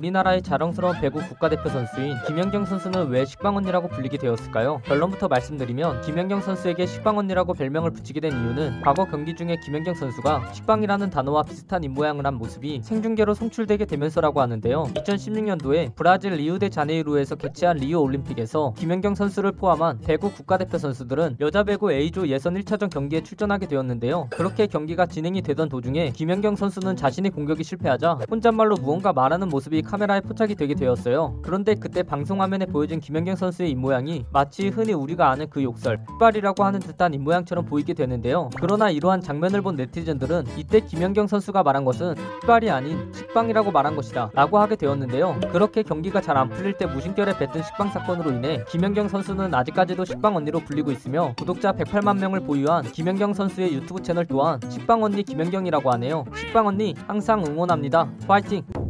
우리나라의 자랑스러운 배구 국가대표 선수인 김연경 선수는 왜 식빵언니라고 불리게 되었을까요? 결론부터 말씀드리면 김연경 선수에게 식빵언니라고 별명을 붙이게 된 이유는 과거 경기 중에 김연경 선수가 식빵이라는 단어와 비슷한 입모양을 한 모습이 생중계로 송출되게 되면서라고 하는데요. 2016년도에 브라질 리우데 자네이루에서 개최한 리우 올림픽에서 김연경 선수를 포함한 배구 국가대표 선수들은 여자 배구 A조 예선 1차전 경기에 출전하게 되었는데요. 그렇게 경기가 진행이 되던 도중에 김연경 선수는 자신의 공격이 실패하자 혼잣말로 무언가 말하는 모습이 카메라에 포착이 되게 되었어요. 그런데 그때 방송 화면에 보여진 김연경 선수의 입모양이 마치 흔히 우리가 아는 그 욕설, 흑발이라고 하는 듯한 입모양처럼 보이게 되는데요. 그러나 이러한 장면을 본 네티즌들은 이때 김연경 선수가 말한 것은 흑발이 아닌 식빵이라고 말한 것이다 라고 하게 되었는데요. 그렇게 경기가 잘 안 풀릴 때 무심결에 뱉은 식빵 사건으로 인해 김연경 선수는 아직까지도 식빵 언니로 불리고 있으며 구독자 108만 명을 보유한 김연경 선수의 유튜브 채널 또한 식빵 언니 김연경이라고 하네요. 식빵 언니 항상 응원합니다. 파이팅!